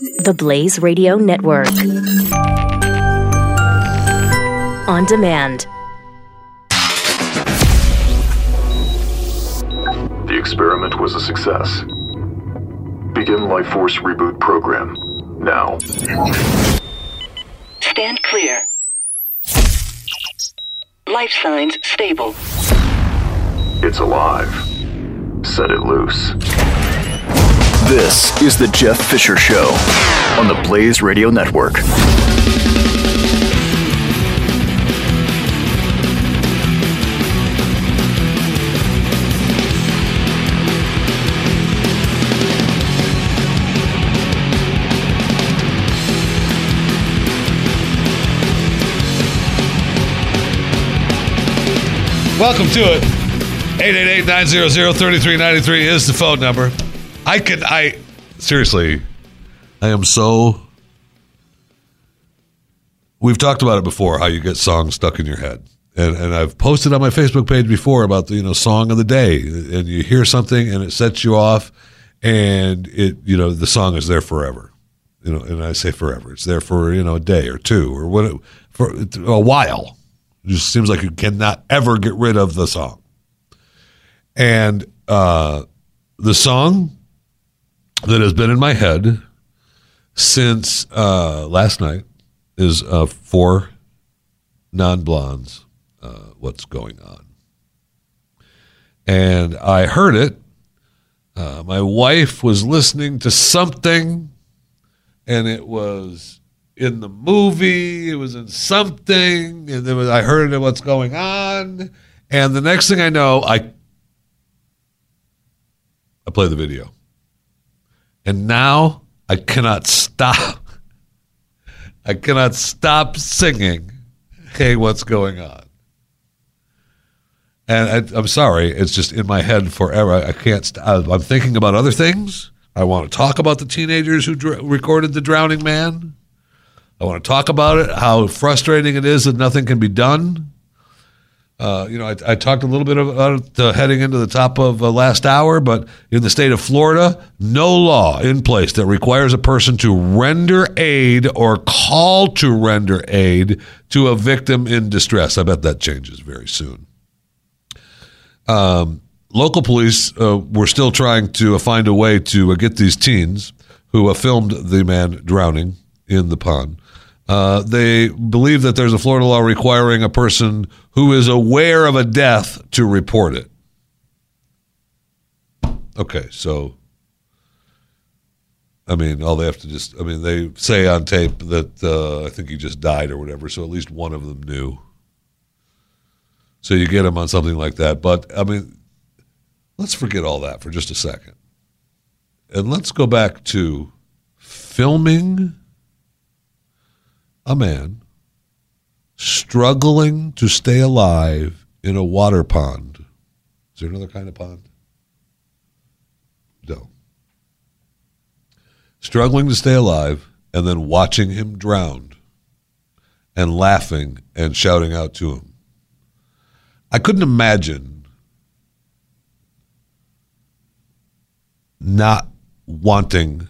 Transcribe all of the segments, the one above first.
The Blaze Radio Network. On demand. The experiment was a success. Begin Life Force Reboot Program. Now. Stand clear. Life signs stable. It's alive. Set it loose. This is the Jeff Fisher Show on the Blaze Radio Network. Welcome to it. 888-900-3393 is the phone number. I could. I seriously I am so We've talked about it before how you get songs stuck in your head. And and I've posted on my Facebook page before about the you know song of the day and you hear something and it sets you off and it you know the song is there forever. You know, and I say forever. It's there for, you know, a day or two or what for a while. It just seems like you cannot ever get rid of the song. And uh, the song that has been in my head since uh, last night is uh, 4 Non Blondes. Uh, what's going on? And I heard it. Uh, my wife was listening to something, and it was in the movie. It was in something, and then I heard it, what's going on. And the next thing I know, I I play the video, and now I cannot stop. I cannot stop singing. Hey, what's going on? And I, am sorry, it's just in my head forever. I can't. St- I'm thinking about other things. I want to talk about the teenagers who dr- recorded the drowning man. I want to talk about it, how frustrating it is that nothing can be done. Uh, you know, I, I, talked a little bit about it uh, heading into the top of uh, last hour, but in the state of Florida, no law in place that requires a person to render aid or call to render aid to a victim in distress. I bet that changes very soon. Um, local police uh, were still trying to find a way to uh, get these teens who filmed the man drowning in the pond uh, they believe that there's a Florida law requiring a person who is aware of a death to report it. Okay, so I mean, all they have to just, I mean, they say on tape that uh, I think he just died or whatever, so at least one of them knew. So you get him on something like that. But, I mean, let's forget all that for just a second. And let's go back to filming a man struggling to stay alive in a water pond. Is there another kind of pond? No. Struggling to stay alive and then watching him drowned and laughing and shouting out to him. I couldn't imagine not wanting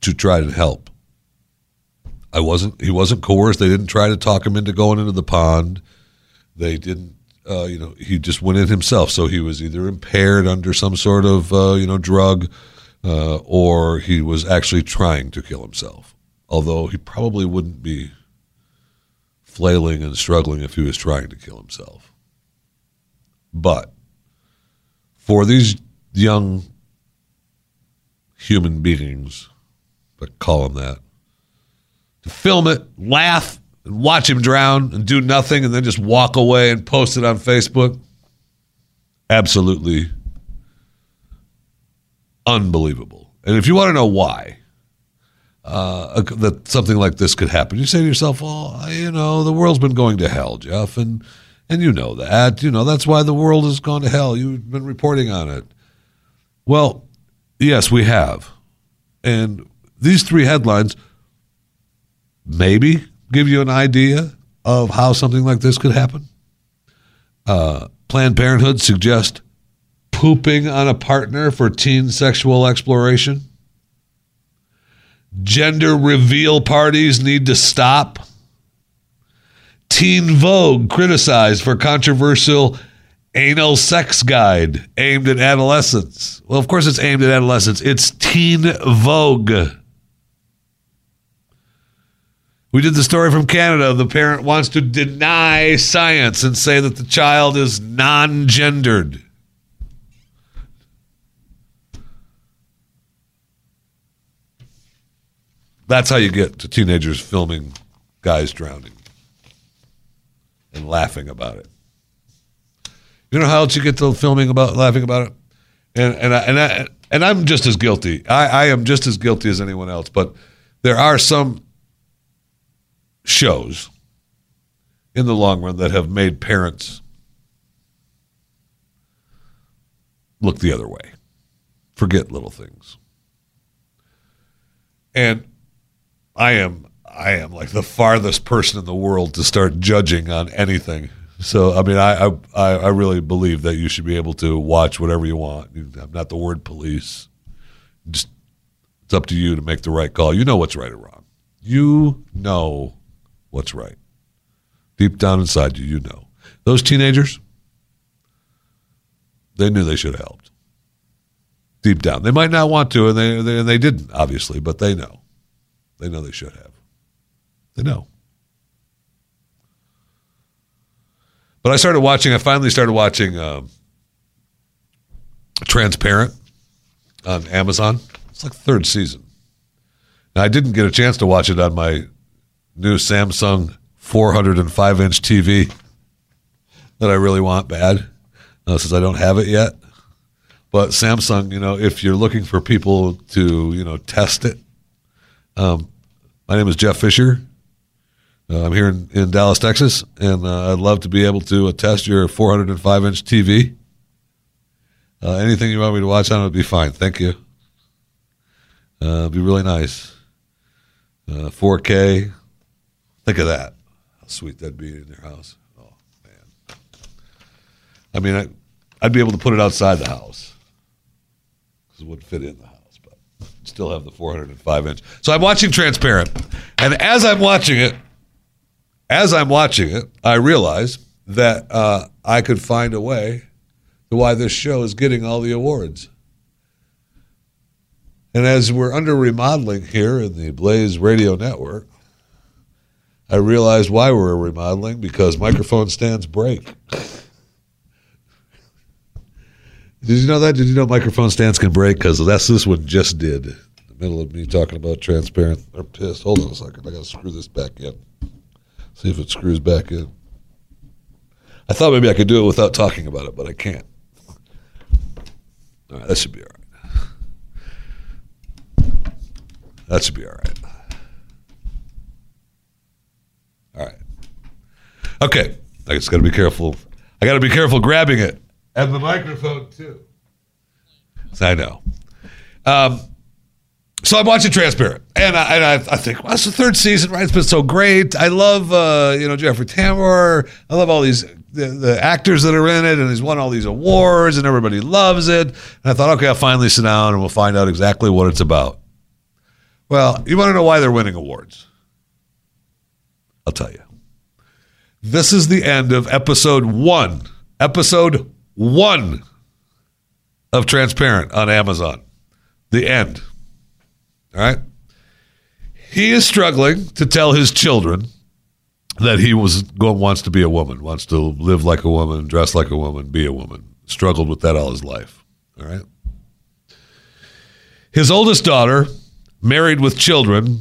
to try to help. I wasn't. He wasn't coerced. They didn't try to talk him into going into the pond. They didn't. Uh, you know, he just went in himself. So he was either impaired under some sort of uh, you know drug, uh, or he was actually trying to kill himself. Although he probably wouldn't be flailing and struggling if he was trying to kill himself. But for these young human beings, but call them that, film it, laugh, and watch him drown and do nothing and then just walk away and post it on Facebook. Absolutely unbelievable. And if you want to know why uh, that something like this could happen, you say to yourself, "Well, you know, the world's been going to hell, Jeff, and and you know that. You know that's why the world has gone to hell. You've been reporting on it." Well, yes, we have, and these three headlines maybe give you an idea of how something like this could happen. Uh, Planned Parenthood suggests pooping on a partner for teen sexual exploration. Gender reveal parties need to stop. Teen Vogue criticized for controversial anal sex guide aimed at adolescents. Well, of course, it's aimed at adolescents. It's Teen Vogue. We did the story from Canada. The parent wants to deny science and say that the child is non gendered. That's how you get to teenagers filming guys drowning and laughing about it. You know how else you get to filming about laughing about it? And and I, and I, and I'm just as guilty. I, I am just as guilty as anyone else. But there are some shows in the long run that have made parents look the other way, forget little things. And I am I am like the farthest person in the world to start judging on anything. So I mean, I I I really believe that you should be able to watch whatever you want. I'm not the word police. Just it's up to you to make the right call. You know what's right or wrong. You know what's right. Deep down inside you, you know. Those teenagers, they knew they should have helped. Deep down, they might not want to, and they they, and they didn't, obviously, but they know. They know they should have. They know. But I started watching. I finally started watching um, Transparent on Amazon. It's like third season. Now I didn't get a chance to watch it on my new Samsung 405 inch TV that I really want bad, uh, since I don't have it yet. But Samsung, you know, if you're looking for people to, you know, test it, um, my name is Jeff Fisher. Uh, I'm here in, in, Dallas, Texas, and uh, I'd love to be able to uh, test your 405 inch TV. Uh, anything you want me to watch on it would be fine. Thank you. Uh, it'd be really nice. 4K. Think of that. How sweet that'd be in your house. Oh, man. I mean, I, I'd be able to put it outside the house because it wouldn't fit in the house but still have the 405 inch. So I'm watching Transparent, and as I'm watching it, as I'm watching it, I realize that uh, I could find a way to why this show is getting all the awards. And as we're under remodeling here in the Blaze Radio Network, I realized why we're remodeling because microphone stands break. Did you know that? Did you know microphone stands can break? Because that's this one just did. In the middle of me talking about transparent or pissed. Hold on a second. I got to screw this back in. See if it screws back in. I thought maybe I could do it without talking about it, but I can't. All right, that should be all right. That should be all right. All right. Okay. I just got to be careful. I got to be careful grabbing it and the microphone too. I know. Um, so I'm watching Transparent, and I, and I, I think, well, it's the third season, right? It's been so great. I love, uh, you know, Jeffrey Tambor. I love all these the, the, actors that are in it, and he's won all these awards, and everybody loves it. And I thought, okay, I'll finally sit down and we'll find out exactly what it's about. Well, you want to know why they're winning awards? I'll tell you. This is the end of episode one. Episode one of Transparent on Amazon. The end. All right. He is struggling to tell his children that he was going wants to be a woman, wants to live like a woman, dress like a woman, be a woman. Struggled with that all his life. All right. His oldest daughter, married with children,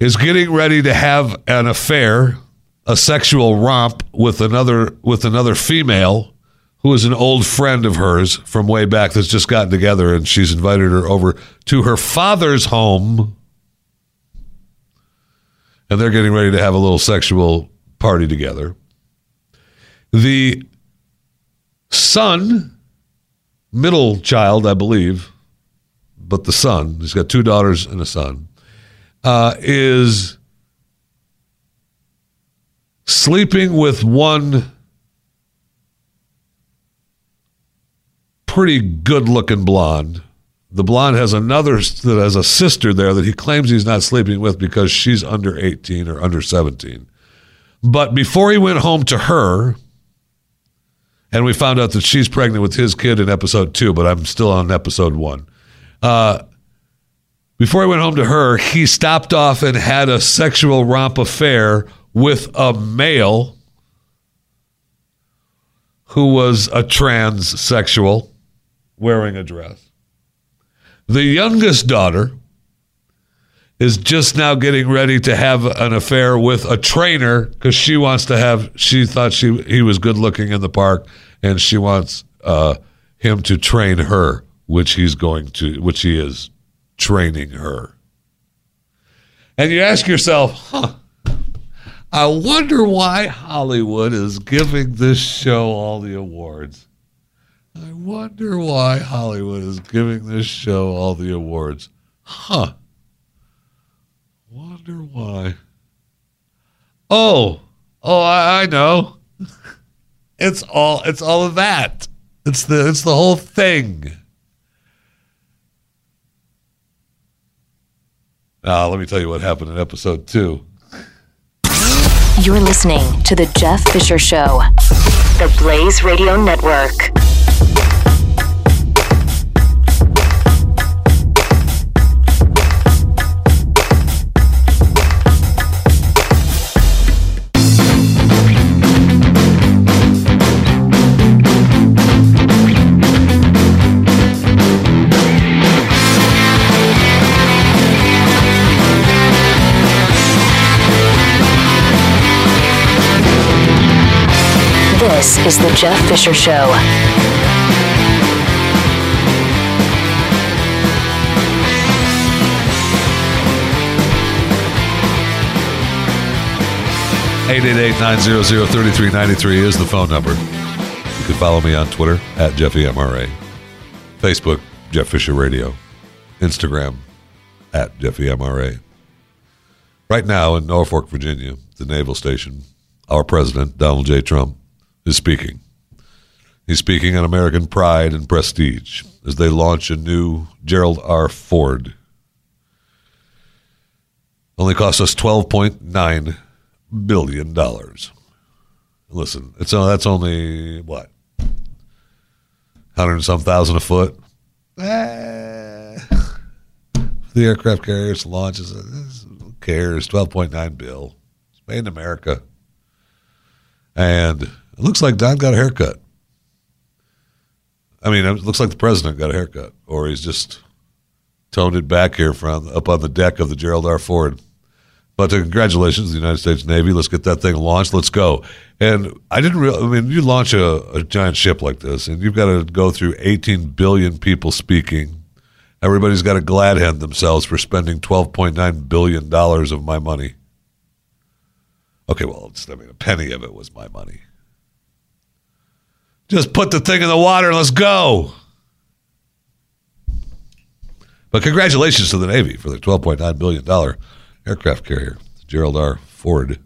is getting ready to have an affair, a sexual romp with another with another female who is an old friend of hers from way back that's just gotten together and she's invited her over to her father's home. And they're getting ready to have a little sexual party together. The son, middle child, I believe, but the son, he's got two daughters and a son, uh, is sleeping with one pretty good looking blonde the blonde has another that has a sister there that he claims he's not sleeping with because she's under 18 or under 17. But before he went home to her, and we found out that she's pregnant with his kid in episode two, but I'm still on episode one. Uh, before he went home to her, he stopped off and had a sexual romp affair with a male who was a transsexual wearing a dress. The youngest daughter is just now getting ready to have an affair with a trainer because she wants to have. She thought she he was good looking in the park, and she wants uh, him to train her, which he's going to, which he is training her. And you ask yourself, huh? I wonder why Hollywood is giving this show all the awards. I wonder why Hollywood is giving this show all the awards. Huh. Wonder why. Oh, oh, I, I know. It's all it's all of that. It's the it's the whole thing. Now, let me tell you what happened in episode two. You're listening to The Jeff Fisher Show, the Blaze Radio Network. This is The Jeff Fisher Show. Eight eight eight nine zero zero thirty three ninety three is the phone number. You can follow me on Twitter at JeffyMRA, Facebook, Jeff Fisher Radio, Instagram, at JeffyMRA. Right now in Norfolk, Virginia, the naval station, our president, Donald J. Trump, is speaking. He's speaking on American pride and prestige as they launch a new Gerald R. Ford. Only cost us $12.9 billion. Listen, it's uh, that's only what? 100 and some thousand a foot? Eh. The aircraft carriers launches, who cares? 12.9 bill. It's made in America. And it looks like Don got a haircut. I mean, it looks like the president got a haircut, or he's just toned it back here from up on the deck of the Gerald R. Ford. But uh, congratulations, the United States Navy. Let's get that thing launched. Let's go. And I didn't real. I mean, you launch a, a giant ship like this, and you've got to go through 18 billion people speaking. Everybody's got to glad hand themselves for spending 12.9 billion dollars of my money. Okay, well, I mean, a penny of it was my money. Just put the thing in the water and let's go. But congratulations to the Navy for their $12.9 billion aircraft carrier, Gerald R. Ford.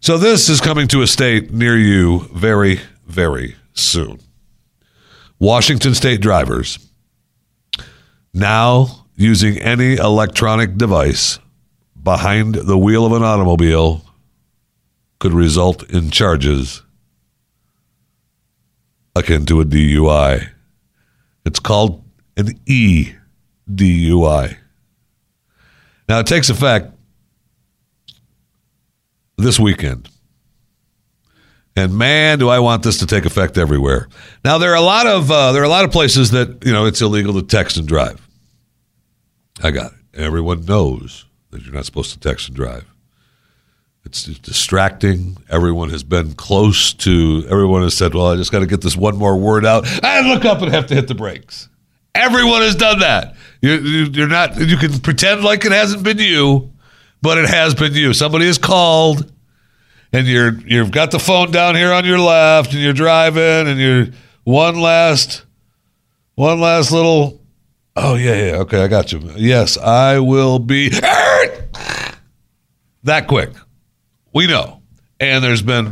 So this is coming to a state near you very, very soon. Washington state drivers now using any electronic device behind the wheel of an automobile could result in charges akin to a DUI. It's called an E DUI. Now it takes effect this weekend. And man, do I want this to take effect everywhere. Now there are a lot of uh, there are a lot of places that you know it's illegal to text and drive. I got it. Everyone knows that you're not supposed to text and drive. It's distracting. Everyone has been close to. Everyone has said, "Well, I just got to get this one more word out." I look up and have to hit the brakes. Everyone has done that. You, you, you're not. You can pretend like it hasn't been you, but it has been you. Somebody has called, and you're you've got the phone down here on your left, and you're driving, and you're one last, one last little. Oh yeah, yeah. Okay, I got you. Yes, I will be that quick. We know, and there's been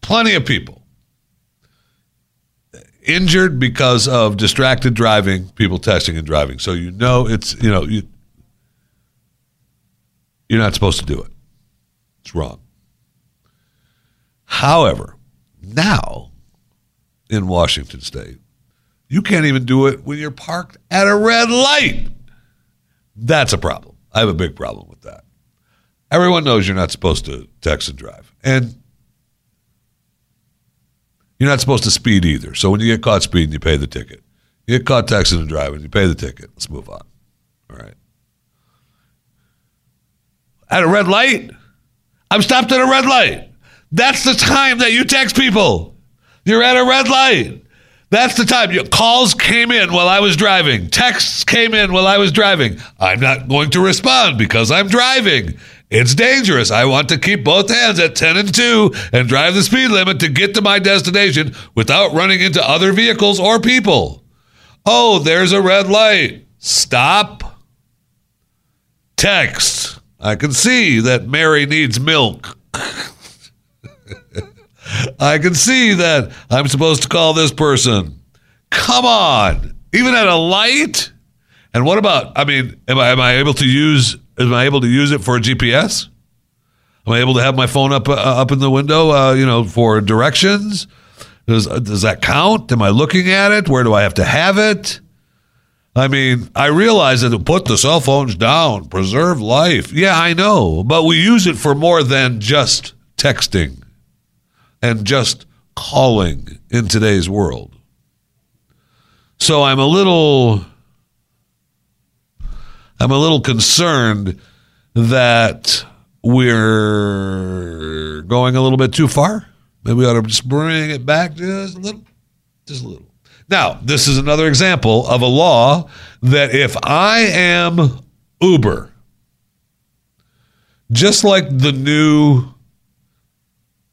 plenty of people injured because of distracted driving, people texting and driving. So you know it's you know you you're not supposed to do it. It's wrong. However, now in Washington State, you can't even do it when you're parked at a red light. That's a problem. I have a big problem with that. Everyone knows you're not supposed to text and drive. And you're not supposed to speed either. So when you get caught speeding, you pay the ticket. You get caught texting and driving, you pay the ticket. Let's move on. All right. At a red light? I'm stopped at a red light. That's the time that you text people. You're at a red light. That's the time. Your calls came in while I was driving. Texts came in while I was driving. I'm not going to respond because I'm driving. It's dangerous. I want to keep both hands at 10 and 2 and drive the speed limit to get to my destination without running into other vehicles or people. Oh, there's a red light. Stop. Text. I can see that Mary needs milk. I can see that I'm supposed to call this person. Come on. Even at a light? And what about I mean, am I am I able to use am I able to use it for a GPS? Am I able to have my phone up uh, up in the window uh, you know, for directions? Does does that count? Am I looking at it? Where do I have to have it? I mean, I realize that to put the cell phones down, preserve life. Yeah, I know, but we use it for more than just texting and just calling in today's world. So I'm a little I'm a little concerned that we're going a little bit too far. Maybe we ought to just bring it back just a little, just a little. Now, this is another example of a law that if I am Uber, just like the new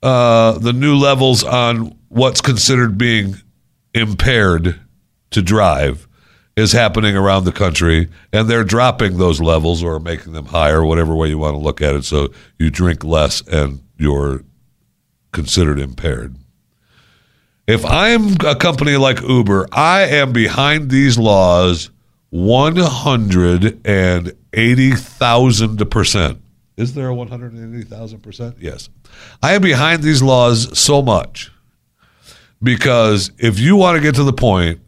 uh, the new levels on what's considered being impaired to drive is happening around the country, and they're dropping those levels or making them higher, whatever way you want to look at it. So you drink less and you're considered impaired. If I'm a company like Uber, I am behind these laws 180,000 percent. Is there a 180,000 percent? Yes. I am behind these laws so much because if you want to get to the point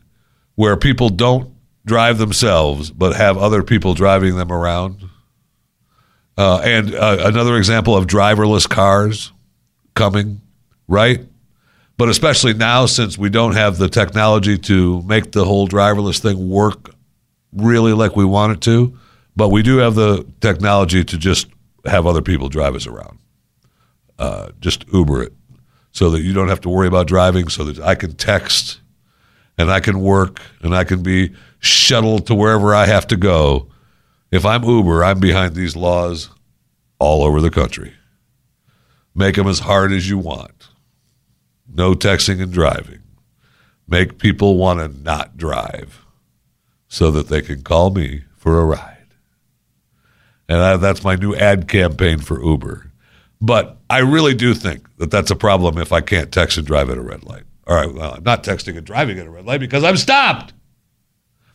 where people don't drive themselves but have other people driving them around, uh, and uh, another example of driverless cars coming, right? But especially now, since we don't have the technology to make the whole driverless thing work really like we want it to, but we do have the technology to just have other people drive us around. Uh, just Uber it so that you don't have to worry about driving, so that I can text and I can work and I can be shuttled to wherever I have to go. If I'm Uber, I'm behind these laws all over the country. Make them as hard as you want. No texting and driving. Make people want to not drive so that they can call me for a ride. And I, that's my new ad campaign for Uber. But I really do think that that's a problem if I can't text and drive at a red light. All right, well, I'm not texting and driving at a red light because I'm stopped.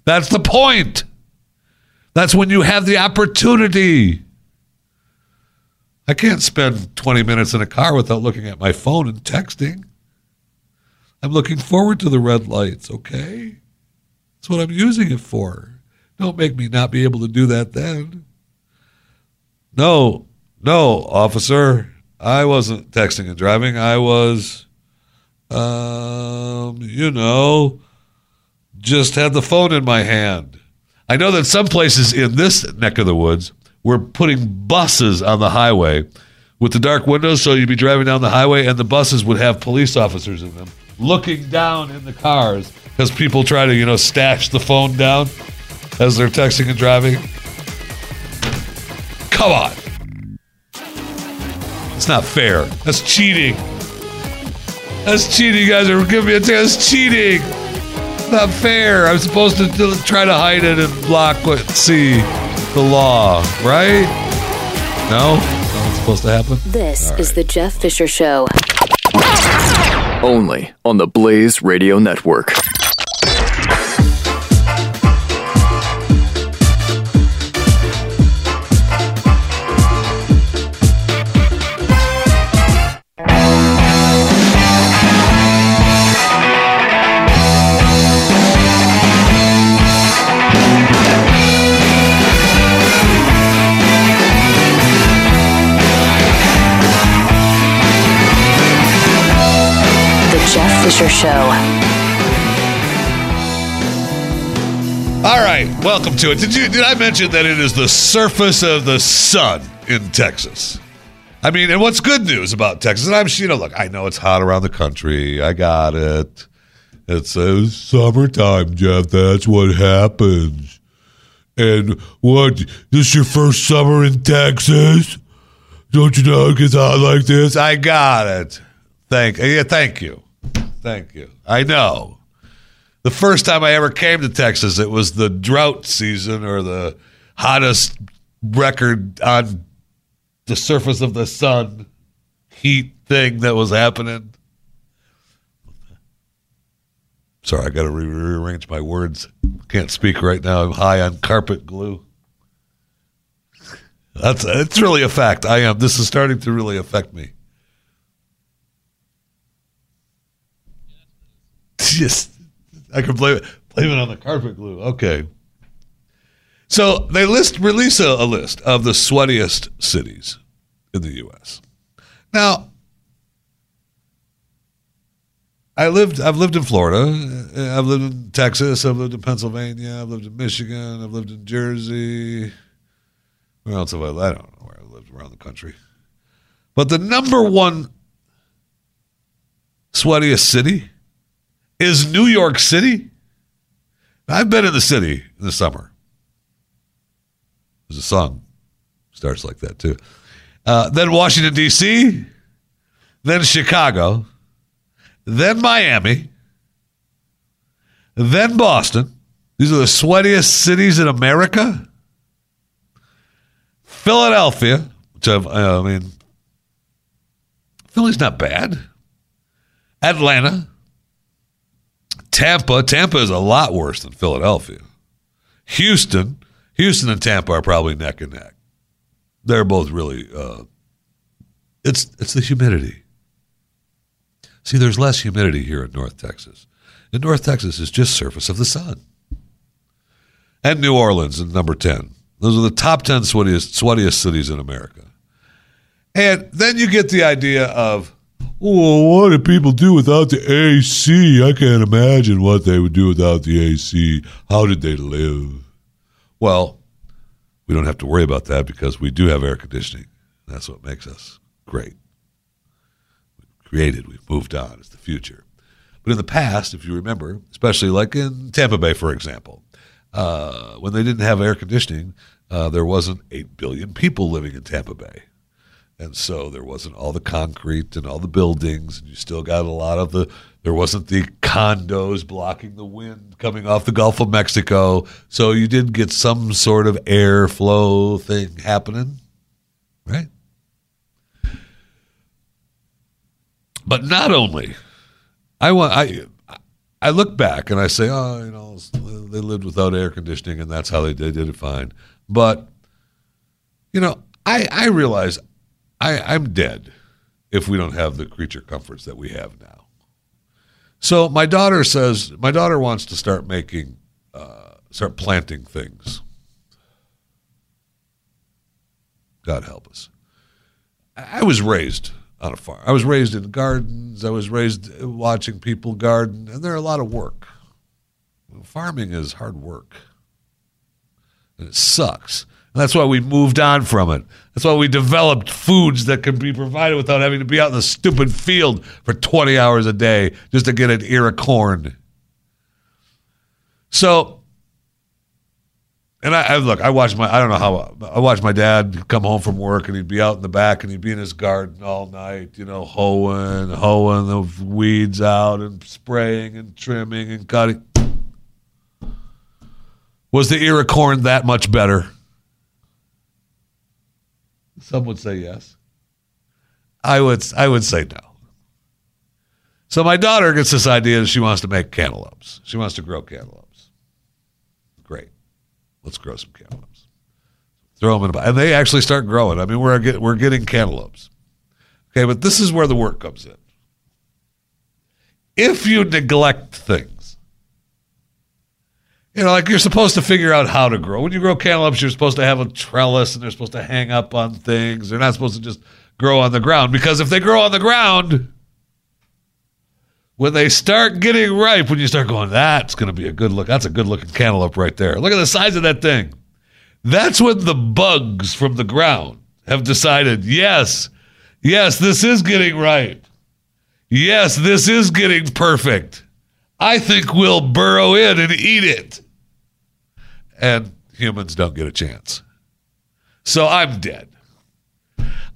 That's the point. That's when you have the opportunity. I can't spend 20 minutes in a car without looking at my phone and texting. I'm looking forward to the red lights, okay? That's what I'm using it for. Don't make me not be able to do that then. No, no, officer. I wasn't texting and driving. I was, um, you know, just had the phone in my hand. I know that some places in this neck of the woods were putting buses on the highway with the dark windows, so you'd be driving down the highway and the buses would have police officers in them looking down in the cars because people try to, you know, stash the phone down as they're texting and driving. Come on. It's not fair. That's cheating. That's cheating. You guys are giving me a That's cheating. Not fair. I'm supposed to try to hide it and block what see the law, right? No, not supposed to happen. This is the Jeff Fisher Show. Only on the Blaze Radio Network. Fisher Show. All right, welcome to it. Did you did I mention that it is the surface of the sun in Texas? I mean, and what's good news about Texas? And I'm you know, look, I know it's hot around the country. I got it. It's a summertime, Jeff. That's what happens. And what? This your first summer in Texas? Don't you know it gets hot like this? I got it. Thank yeah, thank you. Thank you. I know. The first time I ever came to Texas, it was the drought season or the hottest record on the surface of the sun heat thing that was happening. Sorry, I got to re- rearrange my words. Can't speak right now. I'm high on carpet glue. That's it's really a fact. I am. This is starting to really affect me. Just, I can blame it. Blame it on the carpet glue. Okay. So they list release a, a list of the sweatiest cities in the U.S. Now, I lived. I've lived in Florida. I've lived in Texas. I've lived in Pennsylvania. I've lived in Michigan. I've lived in Jersey. Where else have I? I don't know where I lived around the country. But the number one sweatiest city is New York City. I've been in the city in the summer. There's a song starts like that too. Uh, then Washington D.C., then Chicago, then Miami, then Boston. These are the sweatiest cities in America. Philadelphia, which I've, I mean, Philly's not bad. Atlanta, Tampa. Tampa is a lot worse than Philadelphia. Houston. Houston and Tampa are probably neck and neck. They're both really. Uh, it's it's the humidity. See, there's less humidity here in North Texas. And North Texas is just surface of the sun. And New Orleans in number ten. Those are the top ten sweatiest sweatiest cities in America. And then you get the idea of well, what do people do without the AC? I can't imagine what they would do without the AC. How did they live? Well, we don't have to worry about that because we do have air conditioning. That's what makes us great. We've created, we've moved on. It's the future. But in the past, if you remember, especially like in Tampa Bay, for example, uh, when they didn't have air conditioning, uh, there wasn't 8 billion people living in Tampa Bay. And so there wasn't all the concrete and all the buildings, and you still got a lot of the. There wasn't the condos blocking the wind coming off the Gulf of Mexico. So you did get some sort of airflow thing happening, right? But not only, I want I. I look back and I say, oh, you know, they lived without air conditioning, and that's how they did, did it fine. But you know, I I realize I, I'm dead if we don't have the creature comforts that we have now. So my daughter says my daughter wants to start making, uh, start planting things. God help us. I was raised on a farm. I was raised in gardens. I was raised watching people garden, and they're a lot of work. Farming is hard work, and it sucks. That's why we moved on from it. That's why we developed foods that can be provided without having to be out in the stupid field for 20 hours a day just to get an ear of corn. So, and I, I look, I watched my, I don't know how, I watched my dad come home from work and he'd be out in the back and he'd be in his garden all night, you know, hoeing, hoeing the weeds out and spraying and trimming and cutting. Was the ear of corn that much better? Some would say yes. I would I would say no. So my daughter gets this idea that she wants to make cantaloupes. She wants to grow cantaloupes. Great. Let's grow some cantaloupes. Throw them in a pot. and they actually start growing. I mean, we're get, we're getting cantaloupes. Okay, but this is where the work comes in. If you neglect things, you know, like you're supposed to figure out how to grow. When you grow cantaloupes, you're supposed to have a trellis and they're supposed to hang up on things. They're not supposed to just grow on the ground because if they grow on the ground, when they start getting ripe, when you start going, that's going to be a good look. That's a good looking cantaloupe right there. Look at the size of that thing. That's when the bugs from the ground have decided, yes, yes, this is getting ripe. Yes, this is getting perfect. I think we'll burrow in and eat it. And humans don't get a chance. So I'm dead.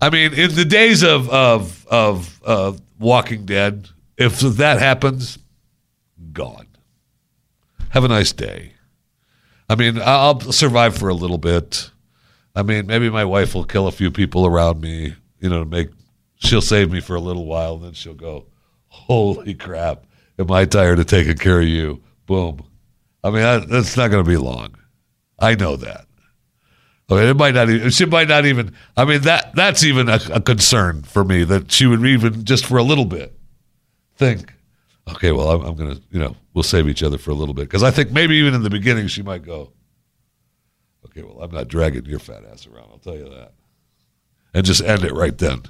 I mean, in the days of of of uh, Walking Dead, if that happens, gone. Have a nice day. I mean, I'll survive for a little bit. I mean, maybe my wife will kill a few people around me, you know, to make she'll save me for a little while, and then she'll go, "Holy crap, am I tired of taking care of you?" Boom. I mean, that's not going to be long. I know that. Okay, it might not. Even, she might not even. I mean, that that's even a, a concern for me that she would even just for a little bit think, okay, well, I'm, I'm going to, you know, we'll save each other for a little bit. Because I think maybe even in the beginning, she might go, okay, well, I'm not dragging your fat ass around. I'll tell you that. And just end it right then.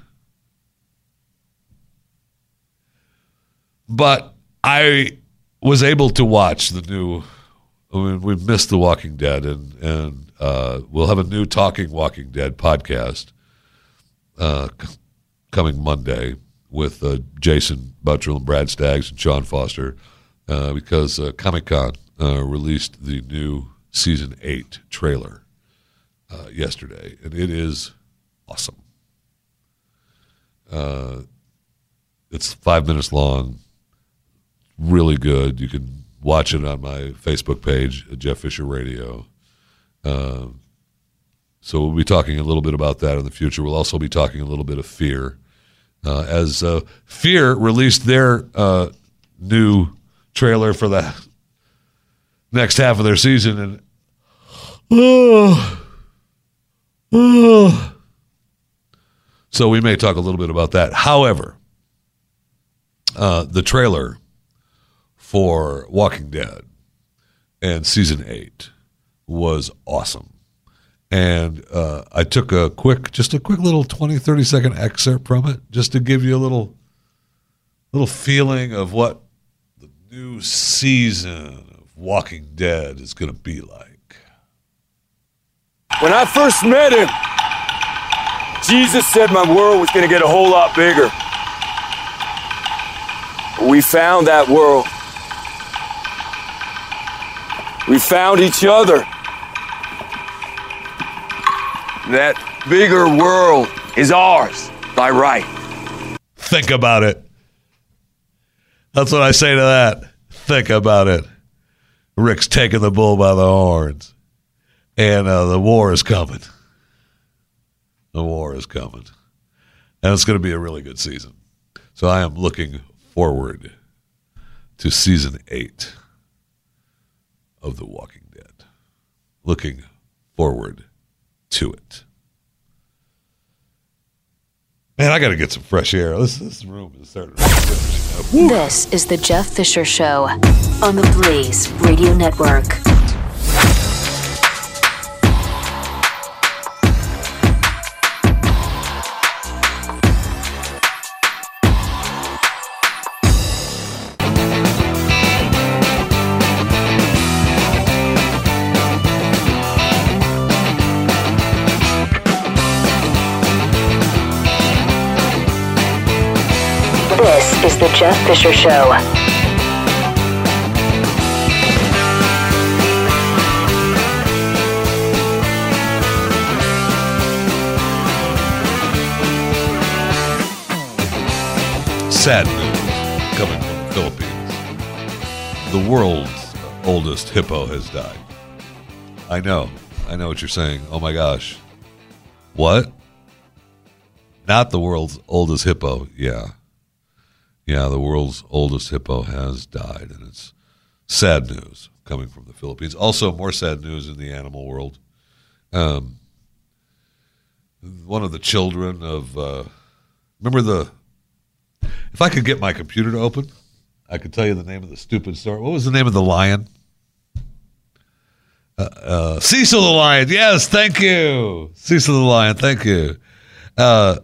But I was able to watch the new. I mean, we missed The Walking Dead, and and uh, we'll have a new Talking Walking Dead podcast uh, c- coming Monday with uh, Jason Buttrill and Brad Staggs and Sean Foster uh, because uh, Comic Con uh, released the new season eight trailer yesterday, and it is awesome. It's five minutes long, really good. You can watch it on my Facebook page, Jeff Fisher Radio. Uh, so we'll be talking a little bit about that in the future. We'll also be talking a little bit of fear uh, as uh, Fear released their uh, new trailer for the next half of their season, and oh, oh. so we may talk a little bit about that. However, uh, the trailer for Walking Dead and season eight was awesome and uh, I took a quick, just a quick little 20, 30 second excerpt from it, just to give you a little, little feeling of what the new season of Walking Dead is going to be like. When I first met him, Jesus said my world was going to get a whole lot bigger. We found that world. We found each other. That bigger world is ours by right. Think about it. That's what I say to that. Think about it. Rick's taking the bull by the horns, and uh, the war is coming. The war is coming, and it's going to be a really good season. So I am looking forward to season eight of The Walking Dead. Looking forward to it. Man, I got to get some fresh air. This, this room is starting to. This is the Jeff Fisher Show on the Blaze Radio Network. Fisher Show. Sad news coming from the Philippines. The world's oldest hippo has died. I know. I know what you're saying. Oh my gosh. What? Not the world's oldest hippo. Yeah. Yeah, the world's oldest hippo has died, and it's sad news coming from the Philippines. Also, more sad news in the animal world. Um, one of the children of, uh, remember the, if I could get my computer to open, I could tell you the name of the stupid story. What was the name of the lion? Uh, uh, Cecil the lion. Yes, thank you. Cecil the lion. Thank you. Uh,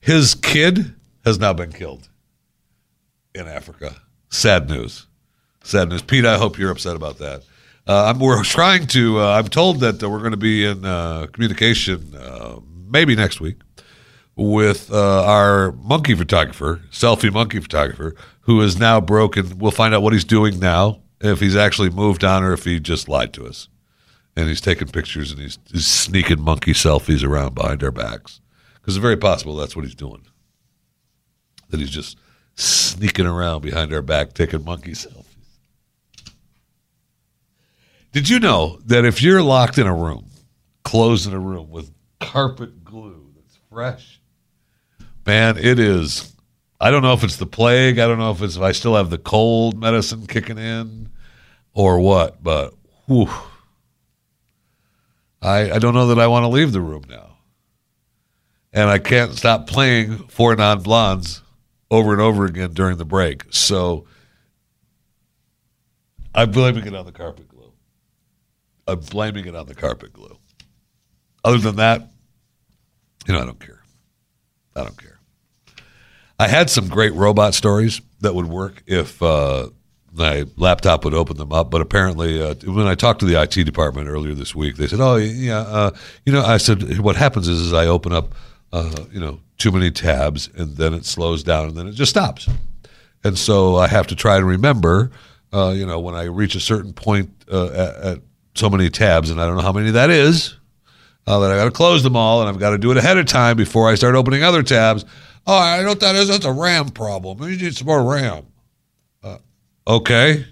his kid has now been killed in Africa. Sad news. Sad news. Pete, I hope you're upset about that. Uh, we're trying to, uh, I'm told that uh, we're going to be in uh, communication uh, maybe next week with uh, our monkey photographer, selfie monkey photographer, who is now broken. We'll find out what he's doing now, if he's actually moved on or if he just lied to us. And he's taking pictures and he's, he's sneaking monkey selfies around behind our backs. Because it's very possible that's what he's doing. That he's just sneaking around behind our back taking monkey selfies. Did you know that if you're locked in a room, closed in a room with carpet glue that's fresh, man, it is. I don't know if it's the plague. I don't know if it's if I still have the cold medicine kicking in or what, but whew, I, I don't know that I want to leave the room now. And I can't stop playing 4 Non Blondes over and over again during the break. So I'm blaming it on the carpet glue. I'm blaming it on the carpet glue. Other than that, you know, I don't care. I don't care. I had some great robot stories that would work if uh, my laptop would open them up. But apparently, uh, when I talked to the IT department earlier this week, they said, "Oh, yeah, uh, you know," I said, "What happens is, is I open up, uh, you know, too many tabs, and then it slows down, and then it just stops." And so I have to try to remember, uh, you know, when I reach a certain point uh, at, at so many tabs, and I don't know how many that is, uh, that I got to close them all, and I've got to do it ahead of time before I start opening other tabs. Oh, I know what that is. That's a RAM problem. You need some more RAM. Uh, okay.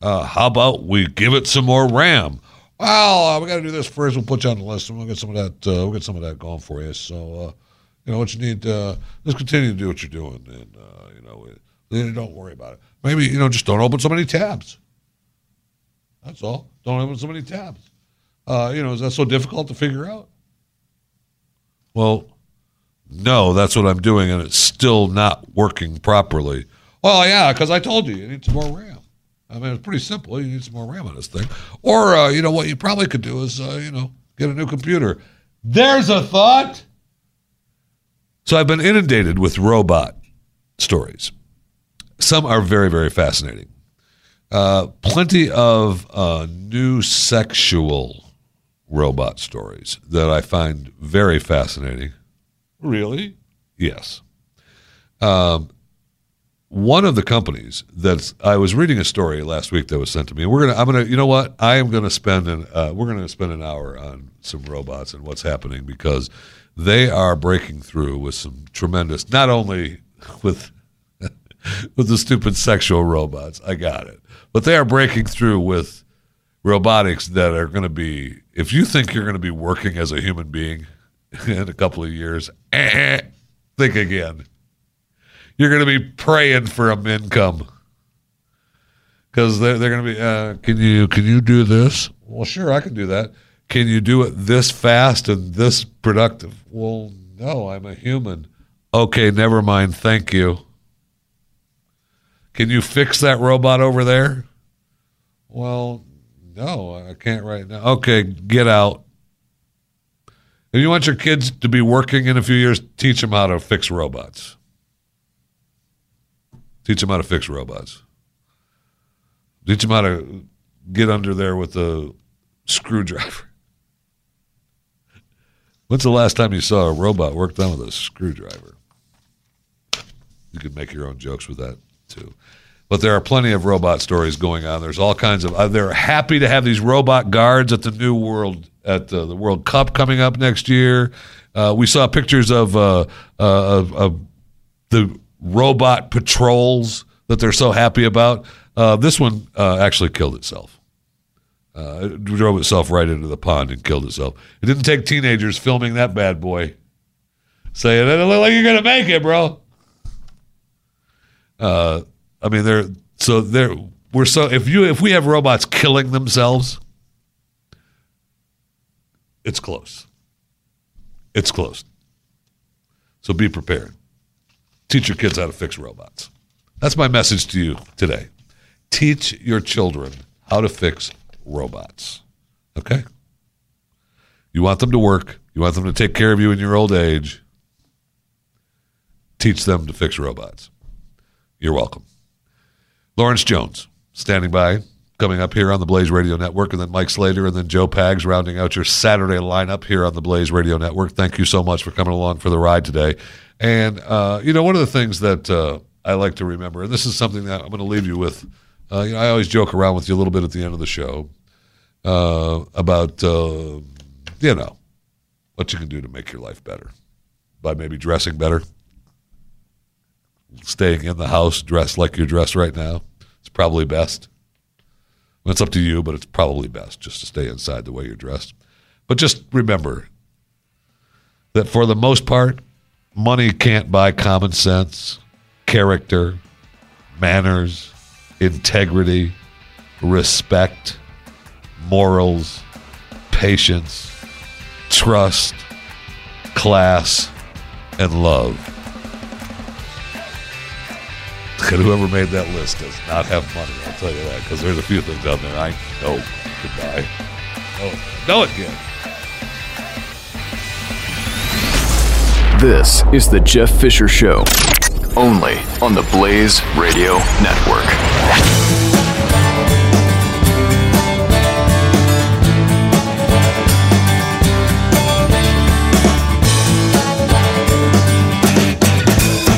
Uh, how about we give it some more RAM? Well, uh, we got to do this first. We'll put you on the list, and we'll get some of that. Uh, we'll get some of that going for you. So, uh, you know what you need. Uh, let's continue to do what you're doing, and uh, you know, don't worry about it. Maybe you know, just don't open so many tabs. That's all. Don't open so many tabs. Uh, you know, is that so difficult to figure out? Well, no, that's what I'm doing, and it's still not working properly. Well, yeah, because I told you you need some more RAM. I mean, it's pretty simple. You need some more RAM on this thing. Or, uh, you know, what you probably could do is, uh, you know, get a new computer. There's a thought. So I've been inundated with robot stories. Some are very, very fascinating. Uh, plenty of uh, new sexual robot stories that I find very fascinating. Really? Yes. Um, one of the companies that's I was reading a story last week that was sent to me. We're gonna I'm gonna you know what I am gonna spend an uh, we're gonna spend an hour on some robots and what's happening because they are breaking through with some tremendous not only with with the stupid sexual robots I got it but they are breaking through with robotics that are going to be if you think you're going to be working as a human being in a couple of years think again you're going to be praying for a income. Because they're, they're going to be uh, can you can you do this? Well sure i can do that. Can you do it this fast and this productive? Well no i'm a human. Okay never mind. Thank you. Can you fix that robot over there? Well no i can't right now. Okay get out. If you want your kids to be working in a few years teach them how to fix robots Teach them how to fix robots. Teach them how to get under there with a screwdriver. When's the last time you saw a robot work done with a screwdriver? You could make your own jokes with that too. But there are plenty of robot stories going on. There's all kinds of. Uh, they're happy to have these robot guards at the new world at uh, the World Cup coming up next year. Uh, we saw pictures of, uh, of, of the robot patrols that they're so happy about. Uh, this one uh, actually killed itself. Uh, it drove itself right into the pond and killed itself. It didn't take teenagers filming that bad boy saying, it look like you're going to make it, bro. Uh, I mean, they're so they're we're so if you if we have robots killing themselves, it's close. It's close. So be prepared. Teach your kids how to fix robots. That's my message to you today. Teach your children how to fix robots. Okay? You want them to work, you want them to take care of you in your old age. Teach them to fix robots. You're welcome. Lawrence Jones, standing by, coming up here on the Blaze Radio Network, and then Mike Slater and then Joe Pags rounding out your Saturday lineup here on the Blaze Radio Network. Thank you so much for coming along for the ride today. And, uh, you know, one of the things that uh, I like to remember, and this is something that I'm going to leave you with, uh, you know, I always joke around with you a little bit at the end of the show uh, about, uh, you know, what you can do to make your life better by maybe dressing better, staying in the house dressed like you're dressed right now. It's probably best. It's up to you, but it's probably best just to stay inside the way you're dressed. But just remember that for the most part, money can't buy common sense, character, manners, integrity, respect, morals, patience, trust, class, and love. And whoever made that list does not have money, I'll tell you that, because there's a few things out there I know could buy. Oh, know it good. This is the Jeff Fisher Show, only on the Blaze Radio Network.